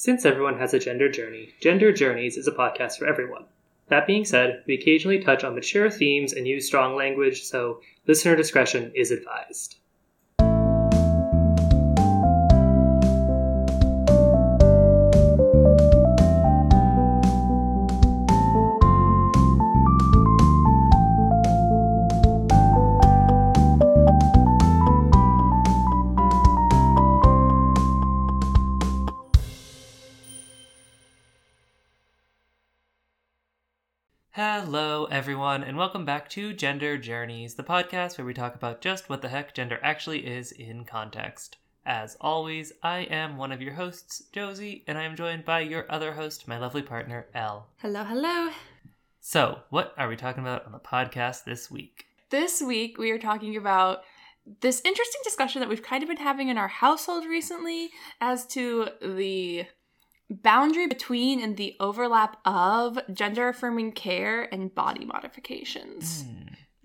Since everyone has a gender journey, Gender Journeys is a podcast for everyone. That being said, we occasionally touch on mature themes and use strong language, so listener discretion is advised. Hello, everyone, and welcome back to Gender Journeys, the podcast where we talk about just what the heck gender actually is in context. As always, I am one of your hosts, Josie, and I am joined by your other host, my lovely partner, Elle. Hello, hello. So, what are we talking about on the podcast this week? This week we are talking about this interesting discussion that we've kind of been having in our household recently as to the boundary between and the overlap of gender affirming care and body modifications.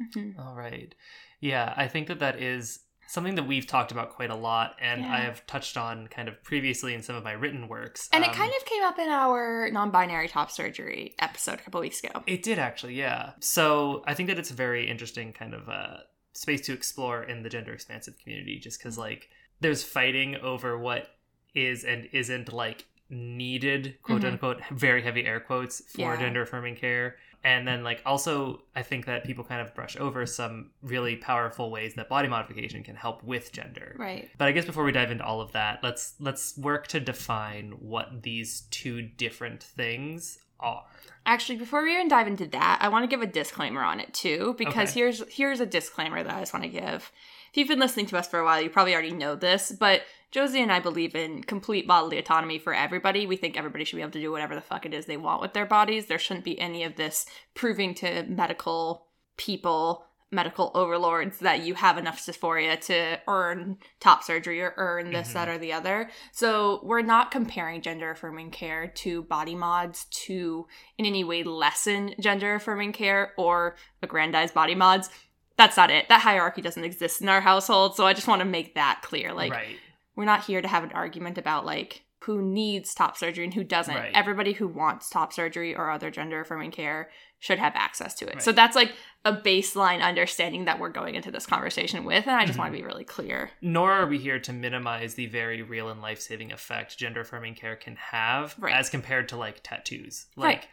Mhm. All right. Yeah, I think that that is something that we've talked about quite a lot, and Yeah. I have touched on kind of previously in some of my written works. And it Um, kind of came up in our non binary top surgery episode a couple weeks ago. It did actually, yeah. So I think that it's a very interesting kind of uh, space to explore in the gender expansive community, just because like there's fighting over what is and isn't like needed, quote Mhm. unquote, very heavy air quotes for Yeah. gender affirming care. And then like also I think that people kind of brush over some really powerful ways that body modification can help with gender. Right. But I guess before we dive into all of that, let's let's work to define what these two different things are. Actually, before we even dive into that, I want to give a disclaimer on it too, because Okay. here's here's a disclaimer that I just want to give. If you've been listening to us for a while, you probably already know this, but Josie and I believe in complete bodily autonomy for everybody. We think everybody should be able to do whatever the fuck it is they want with their bodies. There shouldn't be any of this proving to medical people, medical overlords, that you have enough dysphoria to earn top surgery or earn this, Mhm. that, or the other. So we're not comparing gender affirming care to body mods to in any way lessen gender affirming care or aggrandize body mods. That's not it. That hierarchy doesn't exist in our household. So I just want to make that clear. Like, right. We're not here to have an argument about like who needs top surgery and who doesn't. Right. Everybody who wants top surgery or other gender affirming care should have access to it. So that's like a baseline understanding that we're going into this conversation with. And I just Mhm. want to be really clear. Nor are we here to minimize the very real and life saving effect gender affirming care can have Right. as compared to like tattoos. Like Right.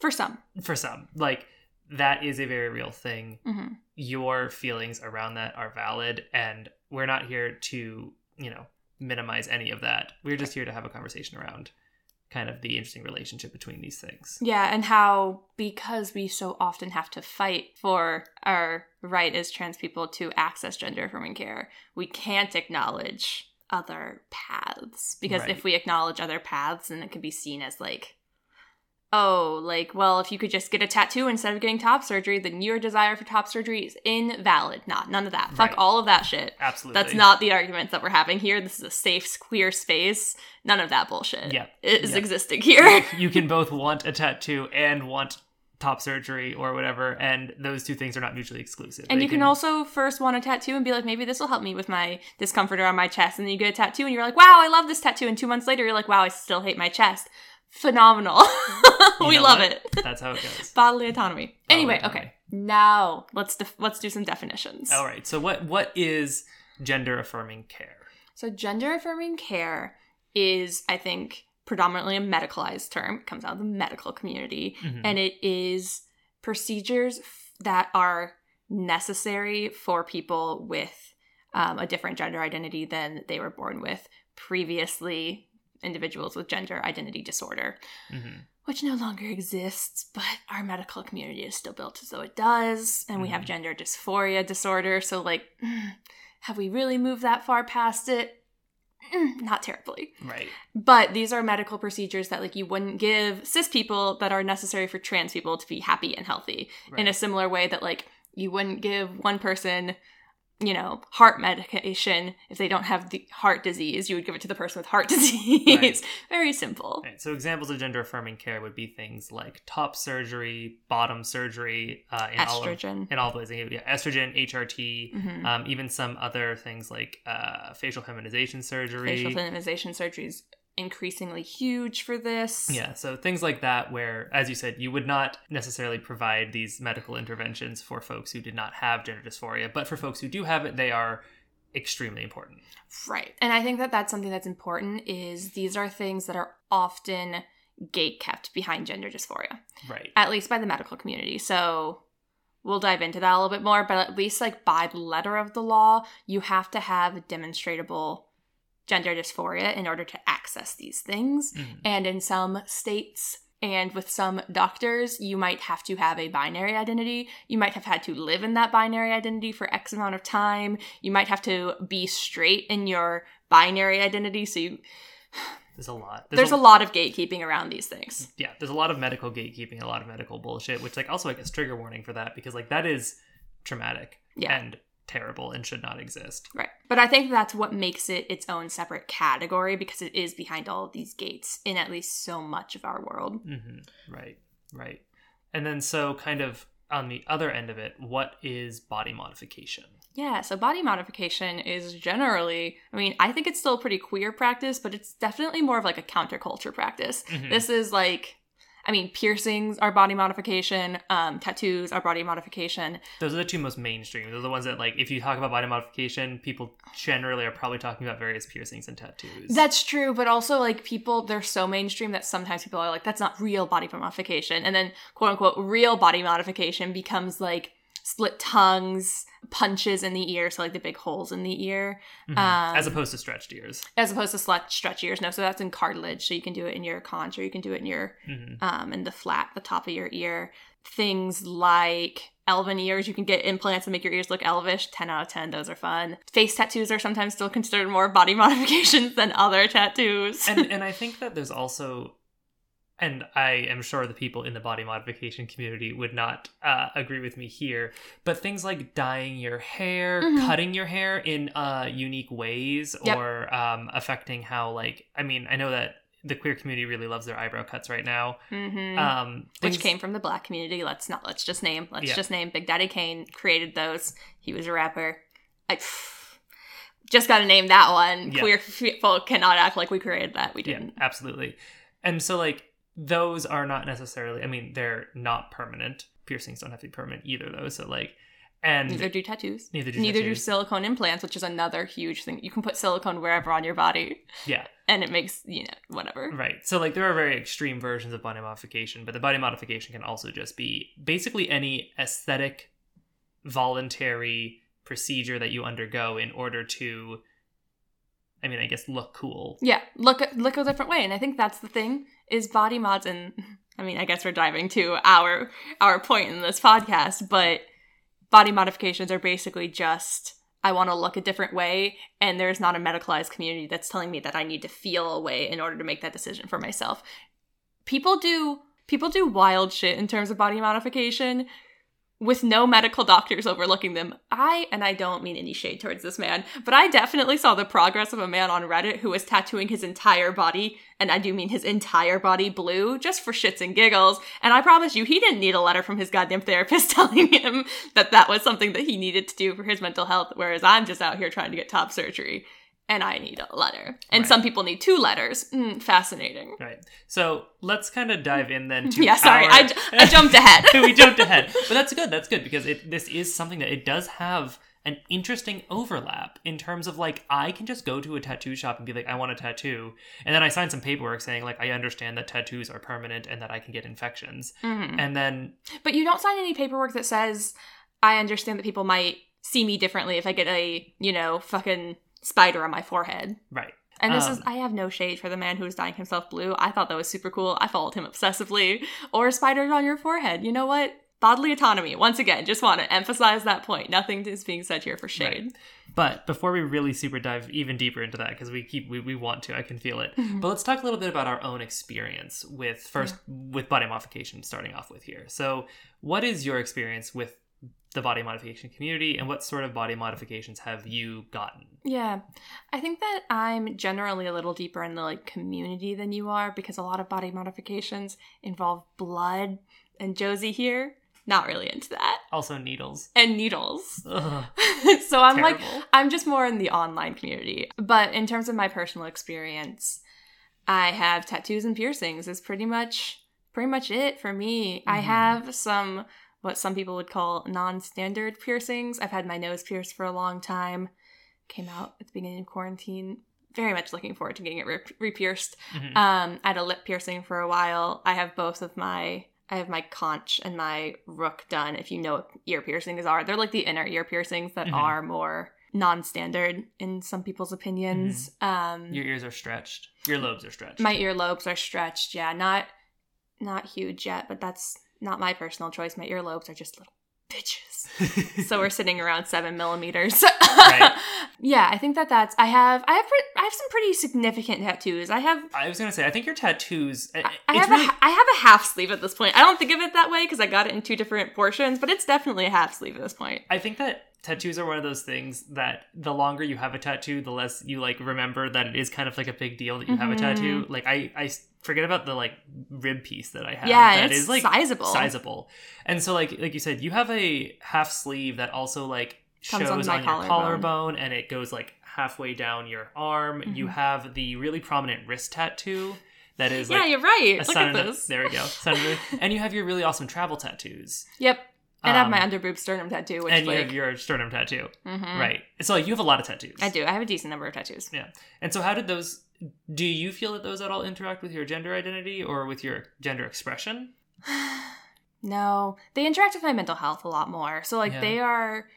For some. for some, like that is a very real thing. hmm Your feelings around that are valid and we're not here to, you know, minimize any of that. We're just here to have a conversation around kind of the interesting relationship between these things. Yeah, and how because we so often have to fight for our right as trans people to access gender affirming care, we can't acknowledge other paths. Because Right. if we acknowledge other paths, then it can be seen as like, oh, like, well, if you could just get a tattoo instead of getting top surgery, then your desire for top surgery is invalid. Not none of that. Fuck Right. all of that shit. Absolutely. That's not the arguments that we're having here. This is a safe, queer space. None of that bullshit Yeah. is existing here. you can both want a tattoo and want top surgery or whatever, and those two things are not mutually exclusive. And They you can also first want a tattoo and be like, maybe this will help me with my discomfort around my chest. And then you get a tattoo and you're like, wow, I love this tattoo. And two months later, you're like, wow, I still hate my chest. Phenomenal. We love what? it. That's how it goes. Bodily autonomy. Anyway, autonomy. okay. Now let's def- let's do some definitions. All right. So what what is gender affirming care? So gender affirming care is, I think, predominantly a medicalized term. It comes out of the medical community. Mhm. and it is procedures f- that are necessary for people with um, a different gender identity than they were born with previously individuals with gender identity disorder Mhm. which no longer exists but our medical community is still built as though it does and we have Mhm. gender dysphoria disorder so like have we really moved that far past it Mm, not terribly Right. but these are medical procedures that like you wouldn't give cis people that are necessary for trans people to be happy and healthy Right. in a similar way that like you wouldn't give one person you know heart medication if they don't have the heart disease you would give it to the person with heart disease Right. very simple Right. So examples of gender affirming care would be things like top surgery, bottom surgery, uh, in all of, estrogen in all those yeah, estrogen, HRT, Mhm. um, even some other things like uh, facial feminization surgery. facial feminization surgery is increasingly huge for this. Yeah, so things like that, where, as you said, you would not necessarily provide these medical interventions for folks who did not have gender dysphoria, but for folks who do have it, they are extremely important. Right. And I think that that's something that's important is these are things that are often gate kept behind gender dysphoria, Right. at least by the medical community. So we'll dive into that a little bit more, but at least like by the letter of the law, you have to have demonstrable gender dysphoria in order to access these things. Mhm. And in some states and with some doctors, you might have to have a binary identity. You might have had to live in that binary identity for X amount of time. You might have to be straight in your binary identity. So you, There's a lot. there's, a, lot of gatekeeping around these things. yeah, there's a lot of medical gatekeeping, a lot of medical bullshit, which like also like a trigger warning for that because like that is traumatic Yeah. and terrible and should not exist. Right. But I think that's what makes it its own separate category because it is behind all of these gates in at least so much of our world. hmm Right, right. And then so kind of on the other end of it, what is body modification? Yeah, so body modification is generally, I mean, I think it's still a pretty queer practice, but it's definitely more of like a counterculture practice. Mhm. This is like, I mean, piercings are body modification, um, tattoos are body modification. Those are the two most mainstream. They're the ones that like if you talk about body modification, people generally are probably talking about various piercings and tattoos. That's true, but also like people, they're so mainstream that sometimes people are like, that's not real body modification. And then, quote unquote, real body modification becomes like split tongues, punches in the ear, so like the big holes in the ear. Mhm. um, as opposed to stretched ears. as opposed to slut stretch ears. No, so that's in cartilage. So you can do it in your conch or you can do it in your hmm um in the flat, the top of your ear. Things like elven ears, you can get implants that make your ears look elvish. Ten out of ten, those are fun. Face tattoos are sometimes still considered more body modifications than other tattoos. and and I think that there's also, and I am sure the people in the body modification community would not uh, agree with me here, but things like dyeing your hair, Mhm. cutting your hair in uh, unique ways, Yep. or um, affecting how like I mean I know that the queer community really loves their eyebrow cuts right now. Mhm. Um, Which came from the black community. Let's not. Let's just name. Let's Yeah. just name. Big Daddy Kane created those. He was a rapper. I just got to name that one. Yeah. Queer people cannot act like we created that. We didn't. absolutely. And so like those are not necessarily I mean, they're not permanent. Piercings don't have to be permanent either though. So like and Neither do tattoos. neither do Neither do silicone implants, which is another huge thing. You can put silicone wherever on your body, Yeah, and it makes you know whatever. right. So like there are very extreme versions of body modification, but the body modification can also just be basically any aesthetic voluntary procedure that you undergo in order to I mean, I guess look cool. Yeah, look look a different way, and I think that's the thing is body mods. And I mean, I guess we're diving to our our point in this podcast, but body modifications are basically just I want to look a different way, and there's not a medicalized community that's telling me that I need to feel a way in order to make that decision for myself. People do people do wild shit in terms of body modification with no medical doctors overlooking them. I, and I don't mean any shade towards this man, but I definitely saw the progress of a man on Reddit who was tattooing his entire body, and I do mean his entire body blue, just for shits and giggles. And I promise you, he didn't need a letter from his goddamn therapist telling him that that was something that he needed to do for his mental health, whereas I'm just out here trying to get top surgery. And I need a letter. And Right. some people need two letters. Mm, fascinating. Right. So let's kind of dive in then to Yeah, sorry, our- I, j- I jumped ahead. we jumped ahead, but that's good. That's good because it this is something that it does have an interesting overlap in terms of like I can just go to a tattoo shop and be like I want a tattoo, and then I sign some paperwork saying like I understand that tattoos are permanent and that I can get infections, Mhm. and then But you don't sign any paperwork that says, I understand that people might see me differently if I get a, you know, fucking spider on my forehead. right. And this Um, is, I have no shade for the man who was dyeing himself blue. I thought that was super cool. I followed him obsessively. Or spiders on your forehead. You know what? Bodily autonomy. Once again, just want to emphasize that point. Nothing is being said here for shade. But before we really super dive even deeper into that, because we keep we, we want to, I can feel it. Mhm. But let's talk a little bit about our own experience with first with body modification. Starting off with here, so what is your experience with the body modification community, and what sort of body modifications have you gotten? Yeah. I think that I'm generally a little deeper in the like community than you are because a lot of body modifications involve blood and Josie here not really into that Also needles. and needles. Ugh, so I'm like. I'm just more in the online community. But in terms of my personal experience, I have tattoos and piercings. Is pretty much pretty much it for me. I Mhm. have some what some people would call non-standard piercings. I've had my nose pierced for a long time. Came out at the beginning of quarantine. Very much looking forward to getting it re- re-pierced. Mhm. Um, I had a lip piercing for a while. I have both of my I have my conch and my rook done. If you know what ear piercings are, they're like the inner ear piercings that Mhm. are more non-standard in some people's opinions. Um, Your ears are stretched. Your lobes are stretched. my earlobes are stretched. Yeah, not not huge yet, but that's not my personal choice. My earlobes are just little bitches. so we're sitting around seven millimeters. Right. Yeah, I think that that's. I have. I have. I have some pretty significant tattoos. I have. I was gonna say, I think your tattoos. I, it's I have. really, a, I have a half sleeve at this point. I don't think of it that way because I got it in two different portions, but it's definitely a half sleeve at this point. I think that tattoos are one of those things that the longer you have a tattoo, the less you like remember that it is kind of like a big deal that you have a tattoo. Mm-hmm. Like I, I forget about the like rib piece that I have. yeah, that it's is, like sizable. sizable. And so like like you said, you have a half sleeve that also like Comes shows my on your collarbone. collarbone and it goes like halfway down your arm. You Mhm. have the really prominent wrist tattoo that is yeah, like you're right. a Look at and a- this. there we go. Sun and a- and you have your really awesome travel tattoos. Yep. And I have my Um, underboob sternum tattoo, which and you like, have your sternum tattoo. mhm. Right. So like you have a lot of tattoos. I do. I have a decent number of tattoos. Yeah. And so how did those do you feel that those at all interact with your gender identity or with your gender expression? no, they interact with my mental health a lot more. So like Yeah. they are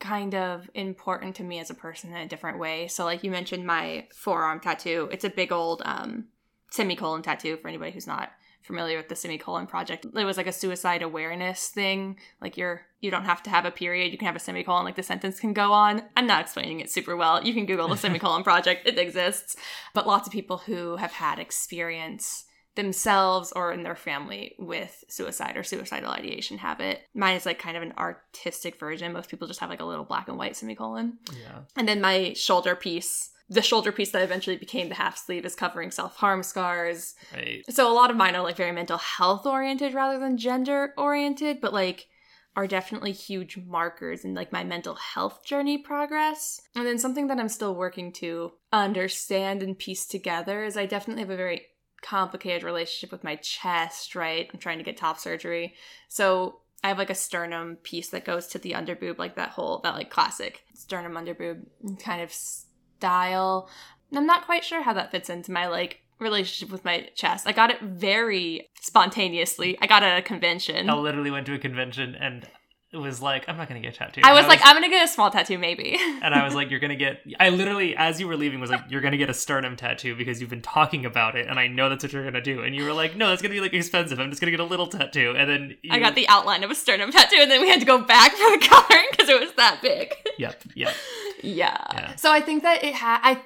kind of important to me as a person in a different way. So like you mentioned my forearm tattoo. It's a big old um semicolon tattoo for anybody who's not familiar with the semicolon project. It was like a suicide awareness thing. Like you're you don't have to have a period, you can have a semicolon like the sentence can go on. I'm not explaining it super well. You can Google the semicolon project. It exists. But lots of people who have had experience themselves or in their family with suicide or suicidal ideation have it. Mine is like kind of an artistic version. Most people just have like a little black and white semicolon. Yeah. And then my shoulder piece, the shoulder piece that eventually became the half sleeve is covering self harm scars. Right. So a lot of mine are like very mental health oriented rather than gender oriented, but like are definitely huge markers in like my mental health journey progress. And then something that I'm still working to understand and piece together is I definitely have a very complicated relationship with my chest, right? I'm trying to get top surgery. So I have like a sternum piece that goes to the underboob, like that whole, that like classic sternum underboob kind of style. I'm not quite sure how that fits into my like relationship with my chest. I got it very spontaneously. I got it at a convention. I literally went to a convention and it was like, I'm not gonna get a tattoo. I was And like, I'm gonna get a small tattoo, maybe. and I was like, you're gonna get. I literally, as you were leaving, was like, you're gonna get a sternum tattoo because you've been talking about it, and I know that's what you're gonna do. And you were like, no, that's gonna be like expensive. I'm just gonna get a little tattoo, and then you, I got the outline of a sternum tattoo, and then we had to go back for the coloring because it was that big. Yep, yep. Yeah. Yeah. So I think that it ha I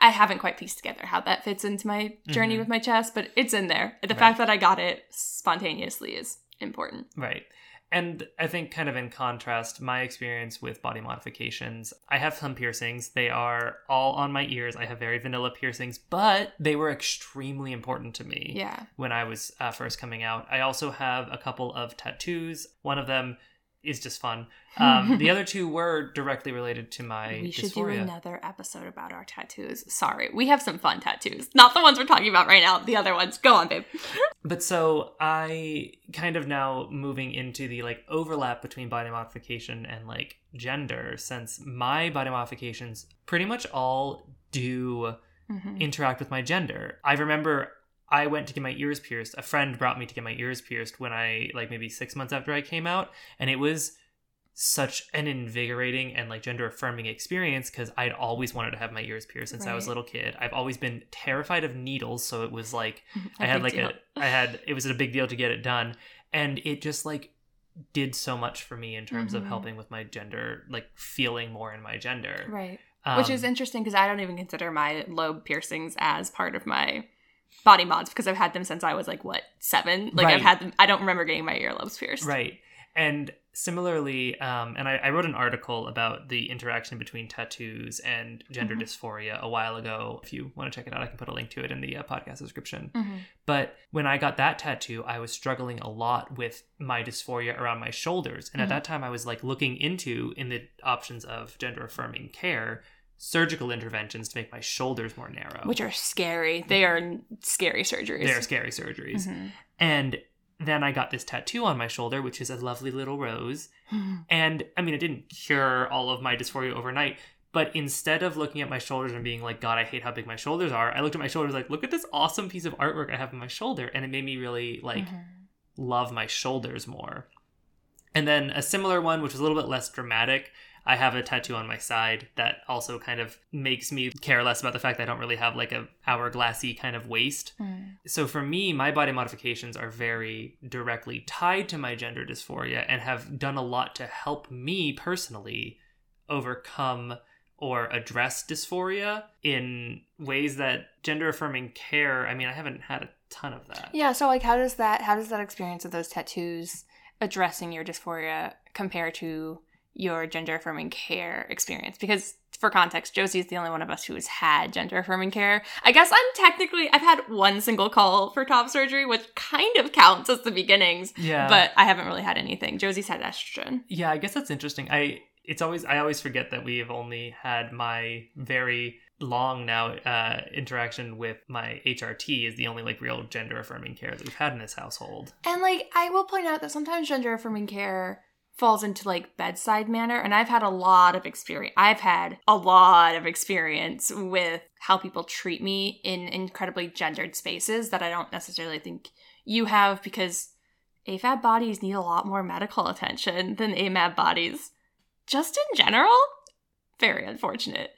I- haven't quite pieced together how that fits into my journey Mhm. with my chest, but it's in there. The Right. fact that I got it spontaneously is important. Right. And I think, kind of in contrast, my experience with body modifications, I have some piercings. They are all on my ears. I have very vanilla piercings, but they were extremely important to me Yeah. when I was uh, first coming out. I also have a couple of tattoos. One of them is just fun. Um, the other two were directly related to my we should do another episode about our tattoos. Sorry, we have some fun tattoos. Not the ones we're talking about right now. The other ones. Go on, babe. But so I kind of now moving into the like overlap between body modification and like gender, since my body modifications pretty much all do Mhm. interact with my gender. I remember I went to get my ears pierced. A friend brought me to get my ears pierced when I like maybe six months after I came out, and it was such an invigorating and like gender affirming experience because I'd always wanted to have my ears pierced since I was a little kid. I've always been terrified of needles, so it was like I had like deal. a I had it was a big deal to get it done and it just like did so much for me in terms of Mhm. helping with my gender like feeling more in my gender right. Um, Which is interesting because I don't even consider my lobe piercings as part of my body mods because I've had them since I was like what seven. Like I've had them. I don't remember getting my earlobes pierced. right and similarly um and I, I wrote an article about the interaction between tattoos and gender Mhm. dysphoria a while ago if you want to check it out i can put a link to it in the uh, podcast description Mhm. But when I got that tattoo, I was struggling a lot with my dysphoria around my shoulders. And at Mhm. that time, I was like looking into in the options of gender affirming care, surgical interventions to make my shoulders more narrow. Which are scary. They are scary surgeries. they're scary surgeries. Mhm. And then I got this tattoo on my shoulder, which is a lovely little rose. And I mean, it didn't cure all of my dysphoria overnight. But instead of looking at my shoulders and being like, God, I hate how big my shoulders are, I looked at my shoulders like, look at this awesome piece of artwork I have on my shoulder. And it made me really like Mhm. love my shoulders more. And then a similar one, which was a little bit less dramatic, I have a tattoo on my side that also kind of makes me care less about the fact that I don't really have like a hourglassy kind of waist. Mm. So for me, my body modifications are very directly tied to my gender dysphoria and have done a lot to help me personally overcome or address dysphoria in ways that gender affirming care, I mean, I haven't had a ton of that. Yeah, so like how does that how does that experience of those tattoos addressing your dysphoria compare to your gender affirming care experience? Because for context, Josie is the only one of us who has had gender affirming care. I guess I'm technically I've had one single call for top surgery, which kind of counts as the beginnings, Yeah. but I haven't really had anything. Josie's had estrogen. Yeah, I guess that's interesting. I it's always I always forget that we have only had my very long now uh, interaction with my HRT is the only like real gender affirming care that we've had in this household. And like I will point out that sometimes gender affirming care falls into like bedside manner and I've had a lot of experience. I've had a lot of experience with how people treat me in incredibly gendered spaces that I don't necessarily think you have because AFAB bodies need a lot more medical attention than AMAB bodies. Just in general, very unfortunate.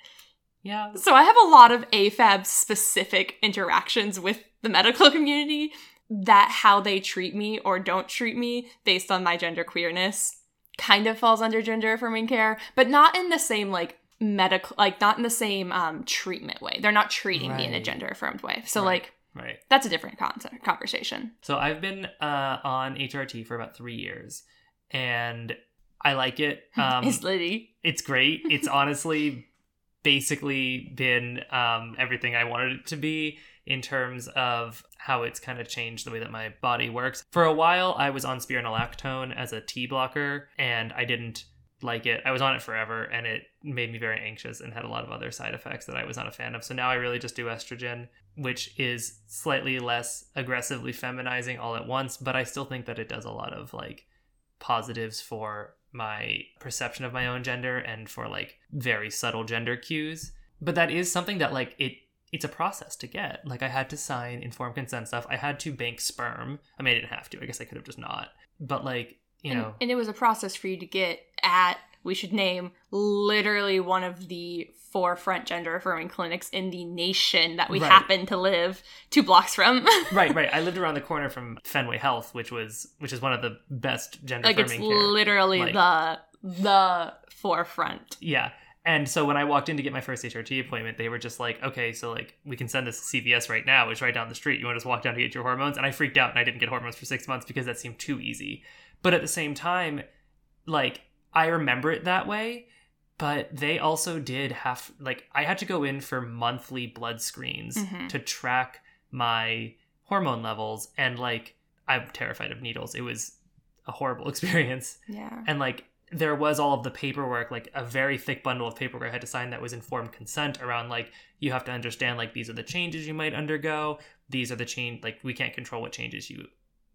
Yeah, So I have a lot of AFAB specific interactions with the medical community that how they treat me or don't treat me based on my gender queerness kind of falls under gender affirming care, but not in the same like medical like not in the same um treatment way. They're not treating me in a gender affirmed way. So Right. like right. that's a different concept conversation. So I've been uh, on HRT for about three years, and I like it. Um, Is Liddy. it's great. It's honestly basically been um, everything I wanted it to be in terms of how it's kind of changed the way that my body works. For a while, I was on spironolactone as a T blocker, and I didn't like it. I was on it forever, and it made me very anxious and had a lot of other side effects that I was not a fan of. So now I really just do estrogen, which is slightly less aggressively feminizing all at once, but I still think that it does a lot of like positives for my perception of my own gender and for like very subtle gender cues. But that is something that like it it's a process to get. Like I had to sign informed consent stuff. I had to bank sperm. I mean I didn't have to. I guess I could have just not. But like, you and, know, and it was a process for you to get at we should name literally one of the forefront gender affirming clinics in the nation that we Right. happen to live two blocks from right, right. I lived around the corner from Fenway Health, which was which is one of the best gender affirming. like it's care. literally like- the the forefront Yeah. And so when I walked in to get my first HRT appointment, they were just like, okay, so like we can send this to CVS right now. It's right down the street. You want to just walk down to get your hormones? And I freaked out and I didn't get hormones for six months because that seemed too easy. But at the same time, like I remember it that way. But they also did have like I had to go in for monthly blood screens Mhm. to track my hormone levels and like I'm terrified of needles. It was a horrible experience yeah and like there was all of the paperwork like a very thick bundle of paperwork i had to sign that was informed consent around like you have to understand like these are the changes you might undergo. These are the change like we can't control what changes you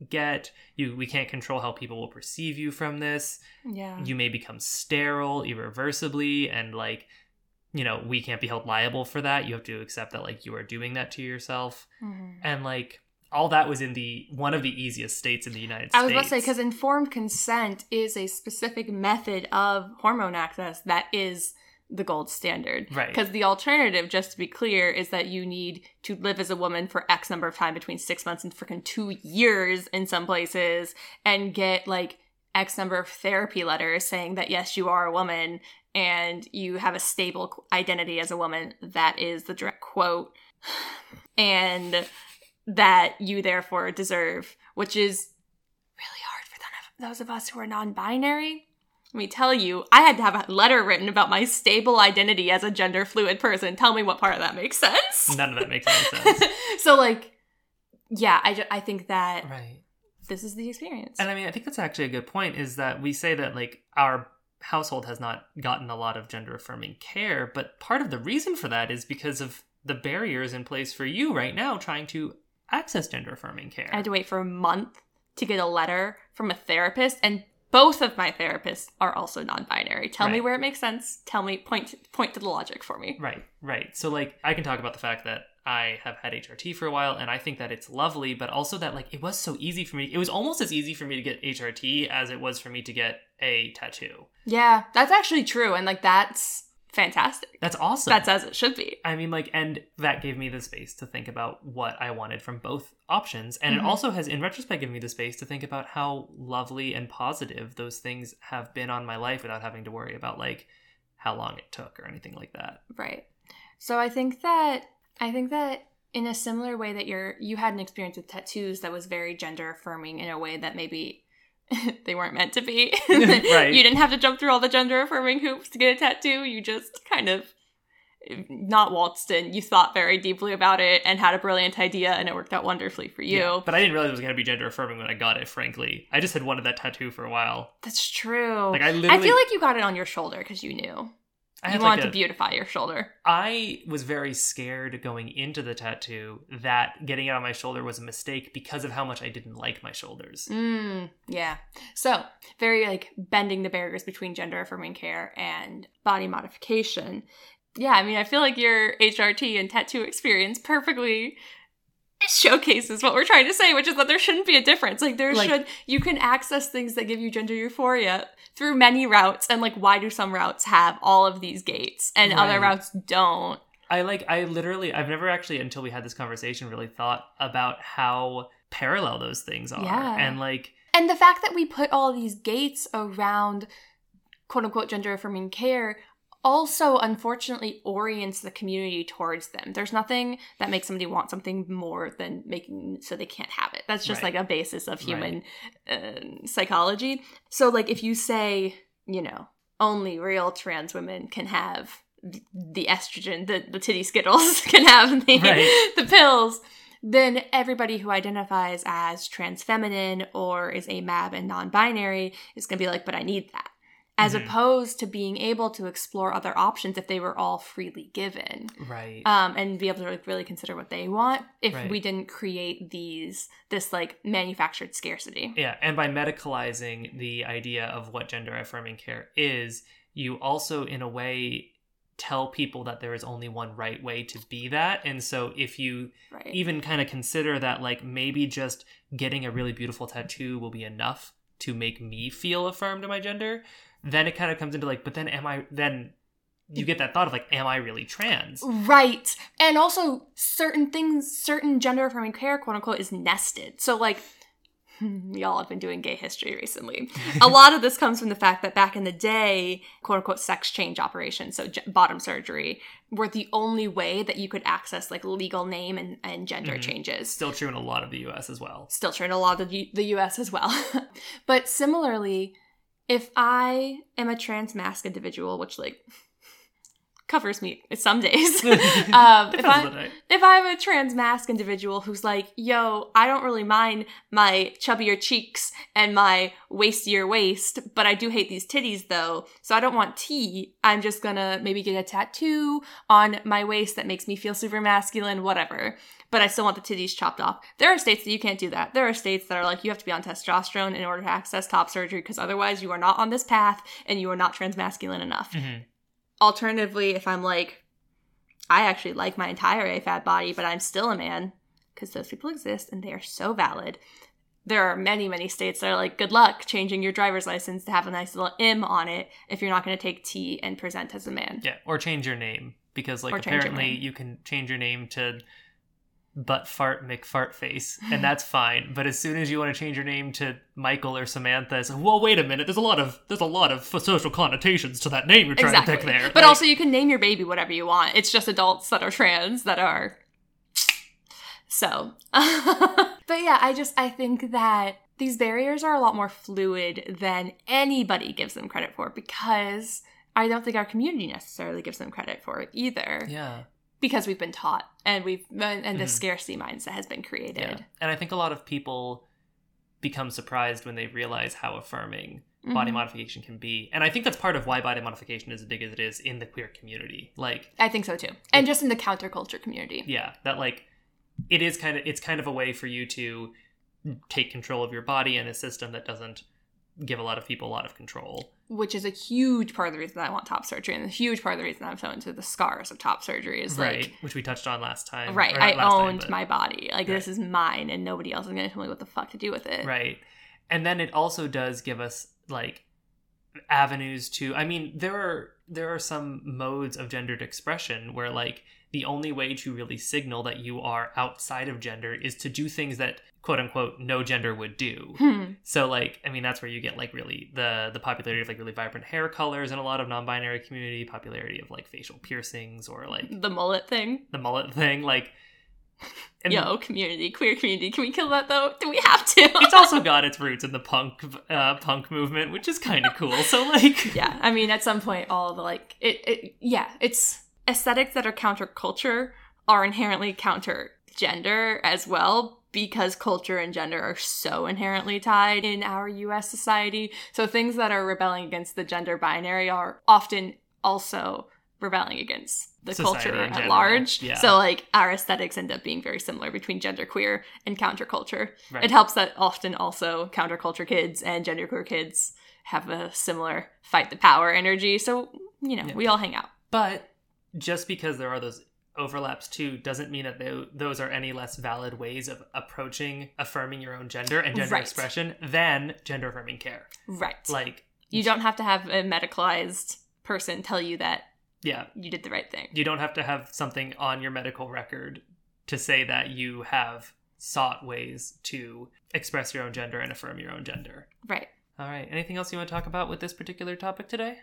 get. You we can't control how people will perceive you from this. Yeah. You may become sterile irreversibly and like you know we can't be held liable for that. You have to accept that like you are doing that to yourself. Mhm. and like all that was in the one of the easiest states in the united States. I was about to say because informed consent is a specific method of hormone access that is the gold standard. Right. Because the alternative, just to be clear, is that you need to live as a woman for X number of time between six months and freaking two years in some places and get like X number of therapy letters saying that yes, you are a woman and you have a stable identity as a woman. That is the direct quote. And that you therefore deserve, which is really hard for those of us who are non-binary. Let me tell you, I had to have a letter written about my stable identity as a gender fluid person. Tell me what part of that makes sense. none of that makes any sense so, like, yeah, I, I think that right this is the experience. And I mean, I think that's actually a good point is that we say that like our household has not gotten a lot of gender affirming care, but part of the reason for that is because of the barriers in place for you right now trying to access gender affirming care. I had to wait for a month to get a letter from a therapist, and both of my therapists are also non-binary. Tell me where it makes sense. Tell me point point to the logic for me. Right, right. So like I can talk about the fact that I have had HRT for a while and I think that it's lovely, but also that like it was so easy for me. It was almost as easy for me to get HRT as it was for me to get a tattoo. Yeah, that's actually true, and like that's fantastic. That's awesome. That's as it should be. I mean, like, and that gave me the space to think about what I wanted from both options. And Mhm. it also has, in retrospect, given me the space to think about how lovely and positive those things have been on my life without having to worry about, like, how long it took or anything like that. Right. So I think that I think that in a similar way that you're you had an experience with tattoos that was very gender affirming in a way that maybe they weren't meant to be. Right. You didn't have to jump through all the gender affirming hoops to get a tattoo. You just kind of not waltzed in. You thought very deeply about it and had a brilliant idea and it worked out wonderfully for you. Yeah, But I didn't realize it was going to be gender affirming when I got it, frankly. I just had wanted that tattoo for a while. That's true. Like, I I feel like you got it on your shoulder because you knew. I You wanted like, to beautify your shoulder. I was very scared going into the tattoo that getting it on my shoulder was a mistake because of how much I didn't like my shoulders. Mm, yeah. So, very like bending the barriers between gender affirming care and body modification. Yeah, I mean, I feel like your HRT and tattoo experience perfectly showcases what we're trying to say, which is that there shouldn't be a difference. Like, there Like- should, you can access things that give you gender euphoria through many routes. And, like, why do some routes have all of these gates and other routes don't? I like I literally I've never actually until we had this conversation really thought about how parallel those things are. Yeah. And like And the fact that we put all these gates around quote unquote gender affirming care also unfortunately orients the community towards them. There's nothing that makes somebody want something more than making so they can't have it. That's just Right. like a basis of human uh, psychology. So, like, if you say, you know, only real trans women can have the estrogen, the, the titty skittles can have the, Right. the pills, then everybody who identifies as trans feminine or is AMAB and non binary is going to be like, but I need that. As Mhm. opposed to being able to explore other options if they were all freely given right. um, and be able to like, really consider what they want if Right. we didn't create these this like manufactured scarcity yeah, and by medicalizing the idea of what gender affirming care is, you also in a way tell people that there is only one right way to be that. And so if you right even kind of consider that like maybe just getting a really beautiful tattoo will be enough to make me feel affirmed in my gender then it kind of comes into like but then am i then you get that thought of like am i really trans? Right. And also certain things certain gender affirming care quote unquote is nested. So like y'all have been doing gay history recently. A lot of this comes from the fact that back in the day quote unquote sex change operations so g- bottom surgery were the only way that you could access like legal name and, and gender Mhm. changes. Still true in a lot of the us as well. Still true in a lot of the US as well. but similarly, if I am a trans masc individual, which like covers me some days, um, if, I, on the day. if I'm a trans masc individual who's like, yo, I don't really mind my chubbier cheeks and my waistier waist, but I do hate these titties though, so I don't want T. I'm just gonna maybe get a tattoo on my waist that makes me feel super masculine, whatever. But I still want the titties chopped off. There are states that you can't do that. There are states that are like, you have to be on testosterone in order to access top surgery because otherwise you are not on this path and you are not transmasculine enough Mhm. alternatively, if I'm like, I actually like my entire AFAB body, but I'm still a man, because those people exist and they are so valid. There are many, many states that are like, good luck changing your driver's license to have a nice little M on it if you're not going to take T and present as a man. yeah or change your name because like apparently you can change your name to butt fart mcfart face and that's fine but as soon as you want to change your name to michael or samantha it's like, well wait a minute there's a lot of there's a lot of social connotations to that name you're trying Exactly. to pick there But Like- also, you can name your baby whatever you want. It's just adults that are trans that are. So. but yeah, I just, I think that these barriers are a lot more fluid than anybody gives them credit for because I don't think our community necessarily gives them credit for it either. yeah Because we've been taught and we've, and the Mhm. scarcity mindset has been created. Yeah. And I think a lot of people become surprised when they realize how affirming body Mhm. modification can be. And I think that's part of why body modification is as big as it is in the queer community. Like, I think so too. And just in the counterculture community. yeah, that like it is kind of it's kind of a way for you to take control of your body in a system that doesn't give a lot of people a lot of control. Which is a huge part of the reason that I want top surgery, and a huge part of the reason I'm so into the scars of top surgery is right, like, which we touched on last time. right, I time, owned but- my body. Like Right. this is mine, and nobody else is gonna tell me what the fuck to do with it. Right. And then it also does give us like avenues to I mean there are there are some modes of gendered expression where like the only way to really signal that you are outside of gender is to do things that quote unquote no gender would do. Hmm. So like I mean that's where you get like really the the popularity of like really vibrant hair colors in a lot of non-binary community, popularity of like facial piercings or like The mullet thing. the mullet thing like and Yo, community, queer community. Can we kill that though? Do we have to? it's also got its roots in the punk uh, punk movement, which is kind of cool. So like yeah, I mean, at some point, all the like, it, it, yeah, it's aesthetics that are counterculture are inherently counter gender as well because culture and gender are so inherently tied in our US society. So things that are rebelling against the gender binary are often also rebelling against the Society culture at large. yeah. So like our aesthetics end up being very similar between genderqueer and counterculture. Right. It helps that often also counterculture kids and genderqueer kids have a similar fight the power energy. So, you know, Yeah. we all hang out. But just because there are those overlaps too doesn't mean that tho- those are any less valid ways of approaching affirming your own gender and gender Right. expression than gender affirming care. Right. Like, you don't have to have a medicalized person tell you that yeah, you did the right thing. you don't have to have something on your medical record to say that you have sought ways to express your own gender and affirm your own gender. Right. All right. Anything else you want to talk about with this particular topic today?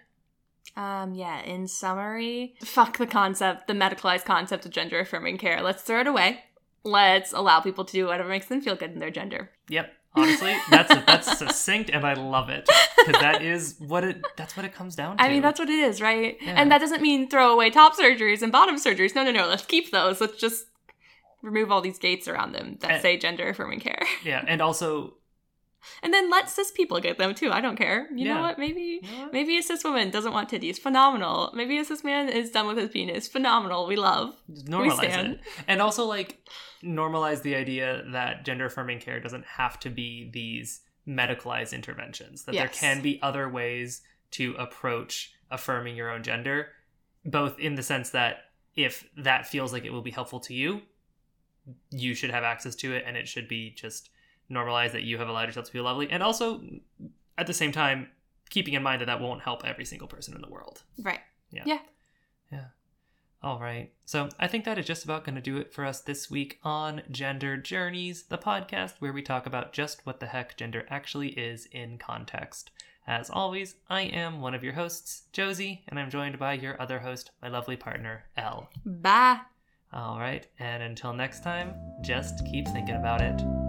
Um, yeah, in summary, fuck the concept, the medicalized concept of gender affirming care. Let's throw it away. Let's allow people to do whatever makes them feel good in their gender. Yep. Honestly, that's that's succinct, and I love it because that is what it. That's what it comes down to. I mean, that's what it is, right? Yeah. And that doesn't mean throw away top surgeries and bottom surgeries. No, no, no. Let's keep those. Let's just remove all these gates around them that And- say gender affirming care. yeah, and also, And then let cis people get them too. I don't care. You Yeah. know what? Maybe you know what? maybe a cis woman doesn't want titties. Phenomenal. Maybe a cis man is done with his penis. Phenomenal. We love. normalize stand. it, and also like normalize the idea that gender affirming care doesn't have to be these medicalized interventions. That there can be other ways to approach affirming your own gender, both in the sense that if that feels like it will be helpful to you, you should have access to it, and it should be just normalized that you have allowed yourself to feel lovely, and also at the same time keeping in mind that that won't help every single person in the world. Right. Yeah. Yeah. Yeah. All right. So I think that is just about going to do it for us this week on Gender Journeys, the podcast where we talk about just what the heck gender actually is in context. As always, I am one of your hosts, Josie, and I'm joined by your other host, my lovely partner, Elle. Bye. All right. And until next time, just keep thinking about it.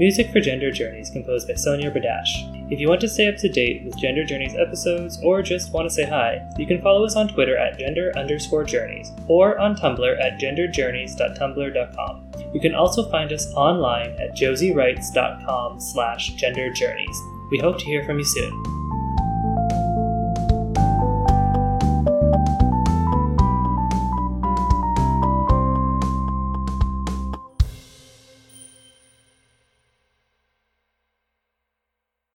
Music for Gender Journeys composed by Sonia Badash. If you want to stay up to date with Gender Journeys episodes or just want to say hi, you can follow us on Twitter at gender underscore journeys or on Tumblr at genderjourneys.tumblr.com. You can also find us online at josiewrites.com slash genderjourneys. We hope to hear from you soon.